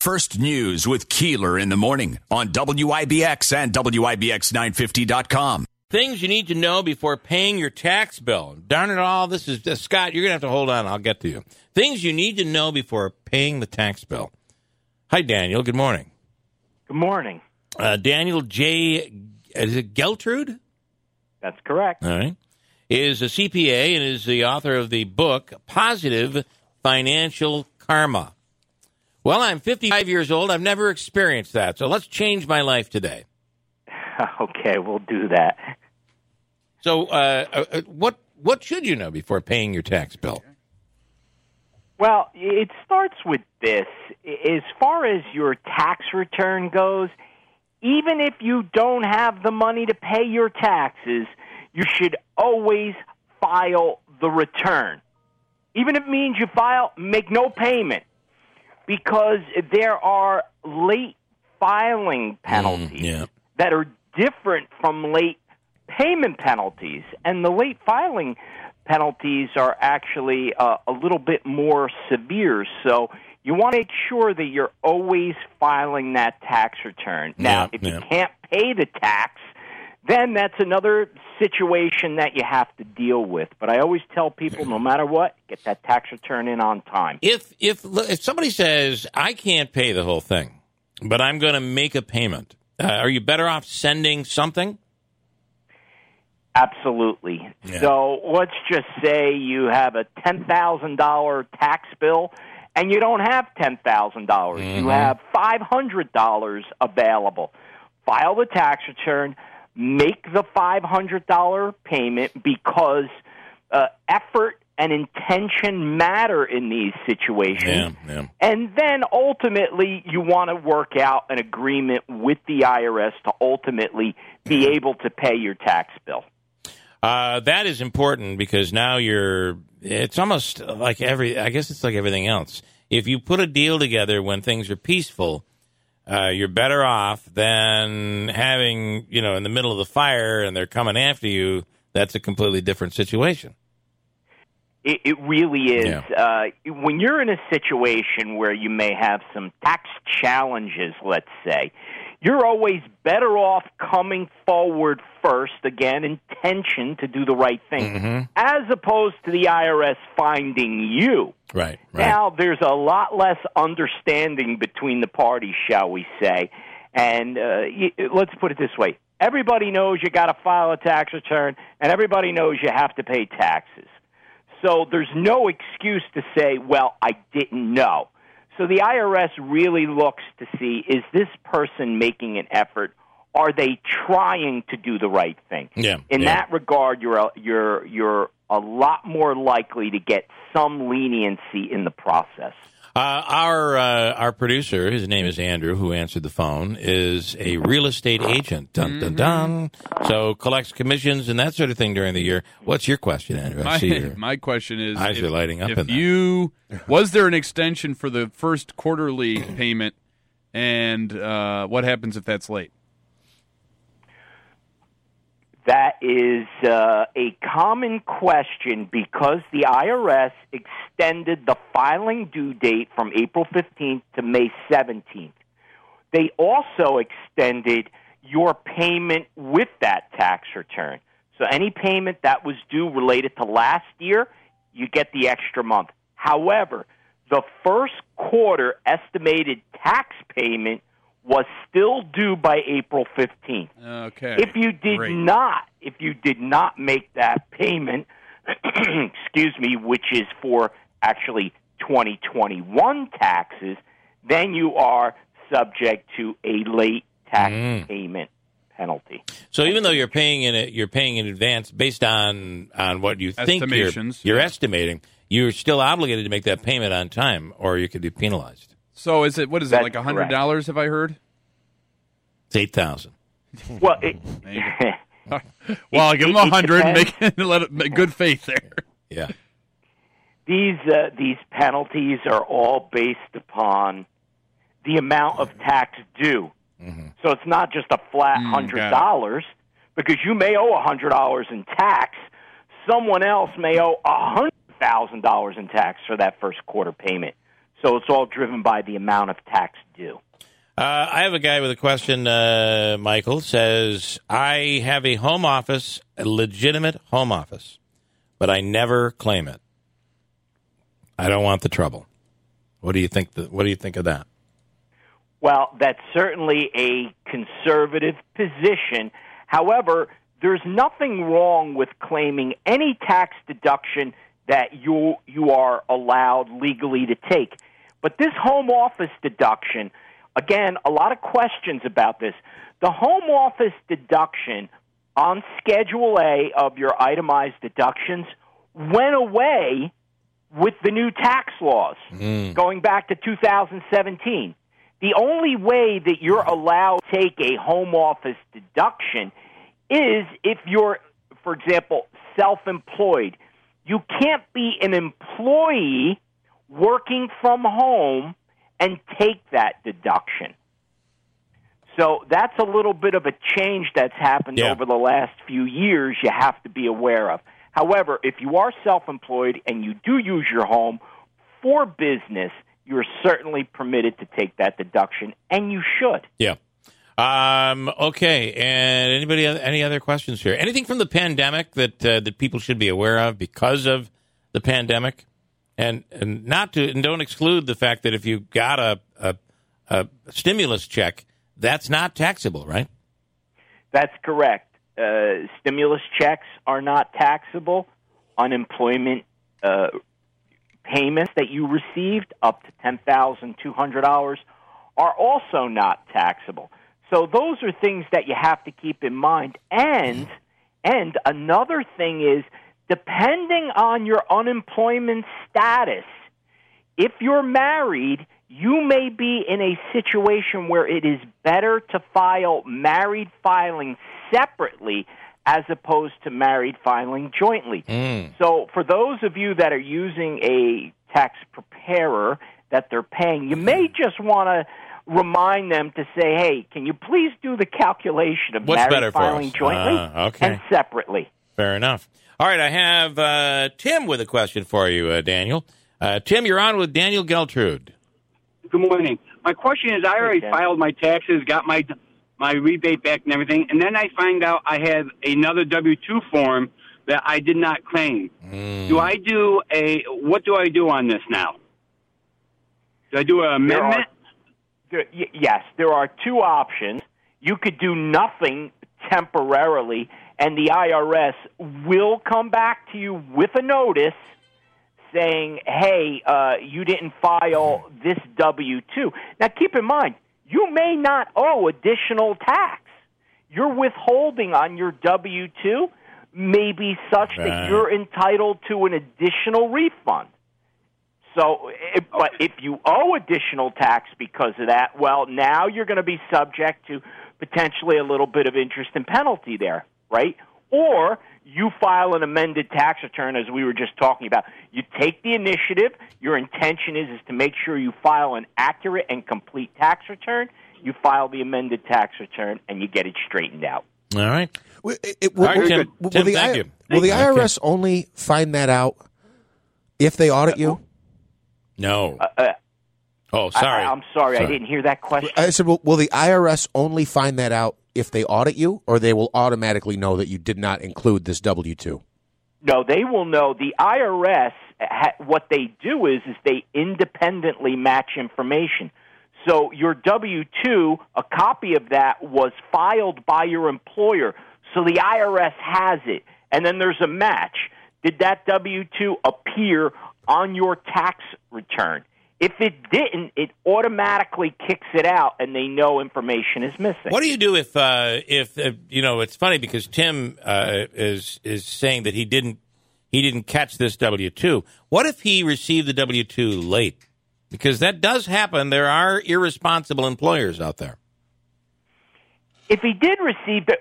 First News with Keeler in the morning on WIBX and WIBX950.com. Things you need to know before paying your tax bill. Darn it all, this is uh, Scott. You're gonna have to hold on. I'll get to you. Things you need to know before paying the tax bill. Hi, Daniel. Good morning. Good morning. Uh, Daniel J. Is it Geltrude? That's correct. All right. Is a CPA and is the author of the book Positive Financial Karma. Well, I'm 55 years old. I've never experienced that. So let's change my life today. Okay, we'll do that. So, uh, uh, uh, what what should you know before paying your tax bill? Well, it starts with this. As far as your tax return goes, even if you don't have the money to pay your taxes, you should always file the return. Even if it means you file, make no payment. Because there are late filing penalties yeah. that are different from late payment penalties. And the late filing penalties are actually uh, a little bit more severe. So you want to make sure that you're always filing that tax return. Now, Yeah, if yeah. you can't pay the tax, then that's another situation that you have to deal with. But I always tell people, no matter what, get that tax return in on time. If if if somebody says I can't pay the whole thing, but I'm going to make a payment, uh, are you better off sending something? Absolutely. Yeah. So let's just say you have a ten thousand dollar tax bill, and you don't have ten thousand dollars. You have five hundred dollars available. File the tax return. Make the five hundred dollar payment because uh, effort and intention matter in these situations. Yeah, yeah. And then ultimately, you want to work out an agreement with the IRS to ultimately be able to pay your tax bill. Uh, that is important because now you're. It's almost like every. I guess it's like everything else. If you put a deal together when things are peaceful, uh, you're better off than having you know in the middle of the fire and they're coming after you. That's a completely different situation. It, it really is. Uh, when you're in a situation where you may have some tax challenges, let's say, you're always better off coming forward first, again, intention to do the right thing, as opposed to the IRS finding you. Right. Right. Now, there's a lot less understanding between the parties, shall we say. And uh, let's put it this way everybody knows you got to file a tax return, and everybody knows you have to pay taxes. So there's no excuse to say, well, I didn't know. So the IRS really looks to see is this person making an effort? Are they trying to do the right thing? Yeah, In yeah. that regard, you're a, you're you're a lot more likely to get some leniency in the process. Uh, our uh, our producer, his name is Andrew, who answered the phone, is a real estate agent. Dun dun dun. So collects commissions and that sort of thing during the year. What's your question, Andrew? I My, see your my question is: eyes if, are lighting up If in there. you was there an extension for the first quarterly payment, and uh, what happens if that's late? That is uh, a common question because the IRS extended the filing due date from April 15th to May 17th. They also extended your payment with that tax return. So any payment that was due related to last year, you get the extra month. However, the first quarter estimated tax payment was still due by April 15th. Okay. If you did Great. not, if you did not make that payment, excuse me, which is for actually 2021 taxes, then you are subject to a late tax Mm. payment penalty. So even though you're paying in it, you're paying in advance based on on what you think you're, you're yeah. estimating. You're still obligated to make that payment on time, or you could be penalized. So is it what is it like a hundred dollars? Have I heard? It's eight thousand. Well, it, Well, I'll give it- them a hundred. and. Make let it, make good faith there. Yeah. these uh, these penalties are all based upon the amount of tax due. So it's not just a flat Mm, hundred got it. dollars because you may owe a hundred dollars in tax. Someone else may owe a hundred thousand dollars in tax for that first quarter payment. So it's all driven by the amount of tax due. Uh, I have a guy with a question. Uh, Michael says, "I have a home office, a legitimate home office, but I never claim it. I don't want the trouble. What do you think? The, what do you think of that?" Well, that's certainly a conservative position. However, there's nothing wrong with claiming any tax deduction that you you are allowed legally to take. But this home office deduction, again, a lot of questions about this. The home office deduction on Schedule A of your itemized deductions went away with the new tax laws mm. going back to 2017. The only way that you're allowed to take a home office deduction is if you're, for example, self employed. You can't be an employee working from home and take that deduction. So that's a little bit of a change that's happened Yeah. over the last few years you have to be aware of. However, if you are self employed and you do use your home for business, you're certainly permitted to take that deduction, and you should. Yeah. Um, okay. And anybody? Any other questions here? Anything from the pandemic that uh, that people should be aware of because of the pandemic, and and not to and don't exclude the fact that if you got a a, a stimulus check, that's not taxable, right? That's correct. Uh, stimulus checks are not taxable. Unemployment uh, payments that you received up to ten thousand two hundred dollars are also not taxable. So those are things that you have to keep in mind. And and another thing is depending on your unemployment status, if you're married, you may be in a situation where it is better to file married filing separately as opposed to married filing jointly. So, for those of you that are using a tax preparer that they're paying, you may just want to remind them to say, "Hey, can you please do the calculation of What's married filing jointly Ah, okay. and separately?" Fair enough. All right, I have uh, Tim with a question for you, uh, Daniel. Uh, Tim, you're on with Daniel Geltrude. Good morning. My question is, I already Ken. filed my taxes, got my my rebate back and everything, and then I find out I have another W two form that I did not claim. Do I do a what do I do on this now? Do I do an There are- amendment? There, y- yes, there are two options. You could do nothing temporarily, and the IRS will come back to you with a notice saying, "Hey, uh, you didn't file this W two." Now, keep in mind, you may not owe additional tax. Your withholding on your W two may be such Right. that you're entitled to an additional refund. So, if, but if you owe additional tax because of that, well, now you're going to be subject to potentially a little bit of interest and penalty there, right? Or you file an amended tax return, as we were just talking about. You take the initiative. Your intention is is to make sure you file an accurate and complete tax return. You file the amended tax return, and you get it straightened out. All right. Will, it, it- will- All right, will- Tim. will the, thank I- you. will the Thank you. IRS only find that out if they audit you? No. Uh, oh, sorry. I, am sorry, I didn't hear that question. I said, will, will the IRS only find that out if they audit you, or they will automatically know that you did not include this W two? No, they will know. The IRS, what they do is, is they independently match information. So your W two, a copy of that was filed by your employer. So the IRS has it, and then there's a match. Did that W two appear on your tax return? If it didn't, it automatically kicks it out, and they know information is missing. What do you do if uh, if uh, you know? It's funny because Tim uh, is is saying that he didn't he didn't catch this W two. What if he received the W two late? Because that does happen. There are irresponsible employers out there. if he did receive it,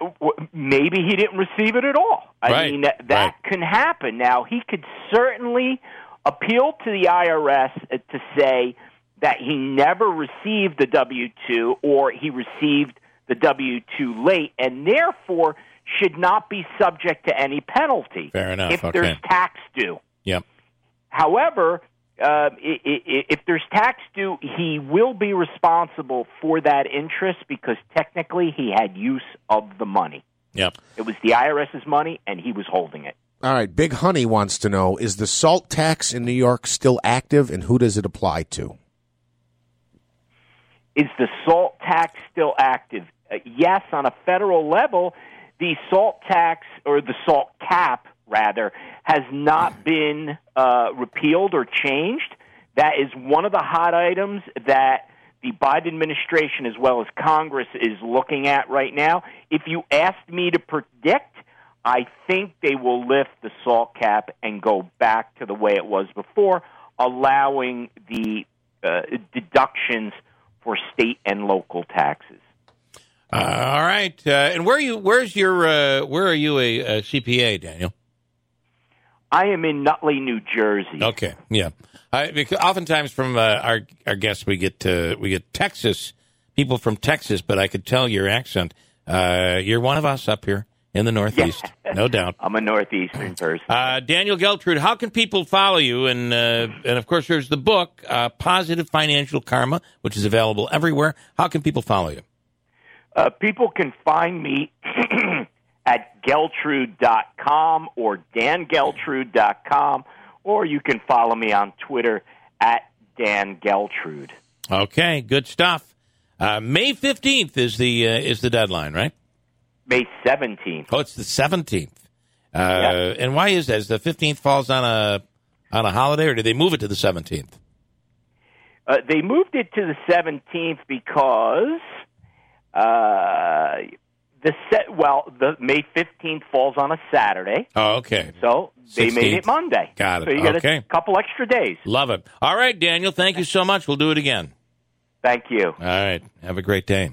maybe he didn't receive it at all. I Right, mean, that, that right. can happen. Now, he could certainly appeal to the IRS to say that he never received the W 2 or he received the W 2 late and therefore should not be subject to any penalty Fair enough, if okay. there's tax due. Yep. However, uh, if there's tax due, he will be responsible for that interest because technically he had use of the money. Yep. It was the IRS's money, and he was holding it. All right, Big Honey wants to know is the salt tax in New York still active and who does it apply to? Is the salt tax still active? Uh, yes, on a federal level, the salt tax or the salt cap rather has not been uh, repealed or changed. That is one of the hot items that the Biden administration, as well as Congress, is looking at right now. If you asked me to predict, I think they will lift the salt cap and go back to the way it was before, allowing the uh, deductions for state and local taxes. Uh, all right. Uh, and where are you? Where's your? Uh, where are you a, a CPA, Daniel? I am in Nutley, New Jersey. Okay. Yeah. I, because oftentimes from uh, our our guests we get uh, we get Texas people from Texas, but I could tell your accent. Uh, you're one of us up here in the Northeast, no doubt. I'm a northeastern person. Uh, Daniel Geltrude, how can people follow you? And uh, and of course, there's the book, uh, Positive Financial Karma, which is available everywhere. How can people follow you? Uh, people can find me at geltrude.com or dangeltrude.com, or you can follow me on Twitter at Dan Geltrude. Okay, good stuff. Uh, May fifteenth is the uh, is the deadline, right? May 17th. Oh, it's the seventeenth. Uh, Yeah. And why is that? Is the fifteenth falls on a on a holiday, or did they move it to the seventeenth? Uh, they moved it to the 17th because uh, the set, well, the May 15th falls on a Saturday, Oh, okay. so they made it Monday. Got it. So you got Okay. a couple extra days. Love it. All right, Daniel. Thank you so much. We'll do it again. Thank you. All right. Have a great day.